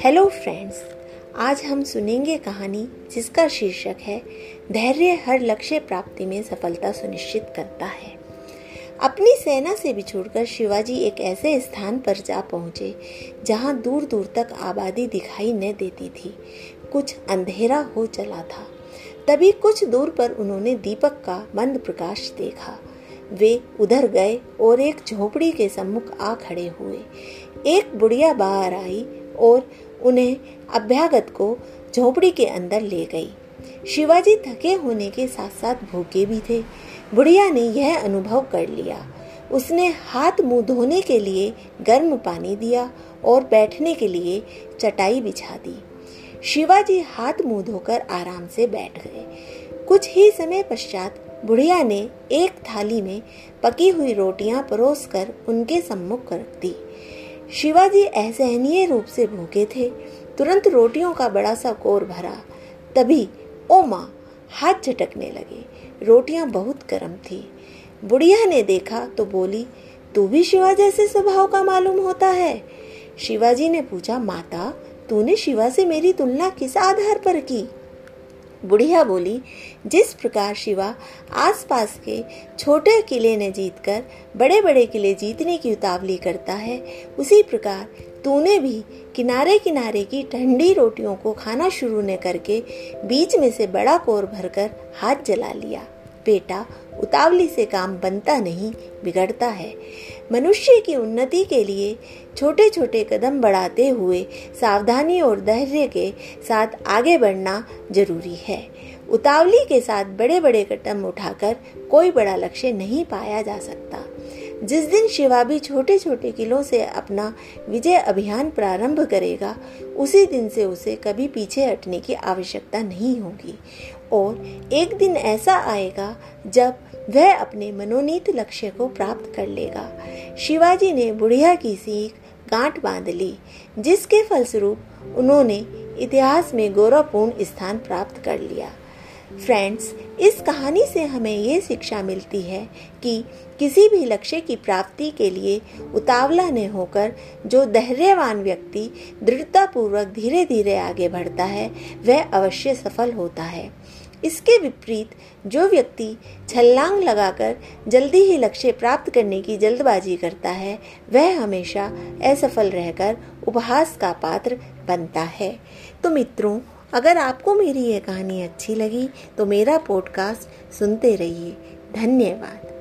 Hello friends आज हम सुनेंगे कहानी जिसका शीर्षक है, धैर्य हर लक्ष्य प्राप्ति में सफलता सुनिश्चित करता है। अपनी सेना से बिछुड़कर शिवाजी एक ऐसे स्थान पर जा पहुँचे, जहाँ दूर दूर तक आबादी दिखाई न देती थी। कुछ अंधेरा हो चला था, तभी कुछ दूर पर उन्होंने दीपक का मंद प्रकाश देखा। वे उधर गए और एक झोपड़ी के सम्मुख आ खड़े हुए। एक बुढ़िया बाहर आई और उन्हें अभ्यागत को झोपड़ी के अंदर ले गई। शिवाजी थके होने के साथ साथ भूखे भी थे। बुढ़िया ने यह अनुभव कर लिया। उसने हाथ मुँह धोने के लिए गर्म पानी दिया और बैठने के लिए चटाई बिछा दी। शिवाजी हाथ मुँह धोकर आराम से बैठ गए। कुछ ही समय पश्चात बुढ़िया ने एक थाली में पकी हुई रोटियाँ परोस कर उनके सम्मुख रख दी। शिवाजी असहनीय रूप से भूखे थे। तुरंत रोटियों का बड़ा सा कोर भरा। तभी, ओ माँ, हाथ झटकने लगे। रोटियाँ बहुत गर्म थी। बुढ़िया ने देखा तो बोली, तू भी शिवा जैसे स्वभाव का मालूम होता है? शिवाजी ने पूछा, माता, तूने शिवा से मेरी तुलना किस आधार पर की? बुढ़िया बोली, जिस प्रकार शिवा आसपास के छोटे किले ने जीतकर बड़े बड़े किले जीतने की उतावली करता है, उसी प्रकार तूने भी किनारे किनारे की ठंडी रोटियों को खाना शुरू न करके बीच में से बड़ा कोर भरकर हाथ जला लिया। बेटा, उतावली से काम बनता नहीं, बिगड़ता है। मनुष्य की उन्नति के लिए छोटे छोटे कदम बढ़ाते हुए सावधानी और धैर्य के साथ आगे बढ़ना ज़रूरी है। उतावली के साथ बड़े बड़े कदम उठाकर कोई बड़ा लक्ष्य नहीं पाया जा सकता। जिस दिन शिवा भी छोटे छोटे किलों से अपना विजय अभियान प्रारंभ करेगा, उसी दिन से उसे कभी पीछे हटने की आवश्यकता नहीं होगी। और एक दिन ऐसा आएगा जब वह अपने मनोनीत लक्ष्य को प्राप्त कर लेगा। शिवाजी ने बुढ़िया की सीख गांठ बाँध ली, जिसके फलस्वरूप उन्होंने इतिहास में गौरवपूर्ण स्थान प्राप्त कर लिया। फ्रेंड्स, इस कहानी से हमें ये शिक्षा मिलती है कि किसी भी लक्ष्य की प्राप्ति के लिए उतावला न होकर जो धैर्यवान व्यक्ति दृढ़ता पूर्वक धीरे धीरे आगे बढ़ता है, वह अवश्य सफल होता है। इसके विपरीत, जो व्यक्ति छलांग लगाकर जल्दी ही लक्ष्य प्राप्त करने की जल्दबाजी करता है, वह हमेशा असफल रहकर उपहास का पात्र बनता है। तो मित्रों, अगर आपको मेरी यह कहानी अच्छी लगी तो मेरा पॉडकास्ट सुनते रहिए। धन्यवाद।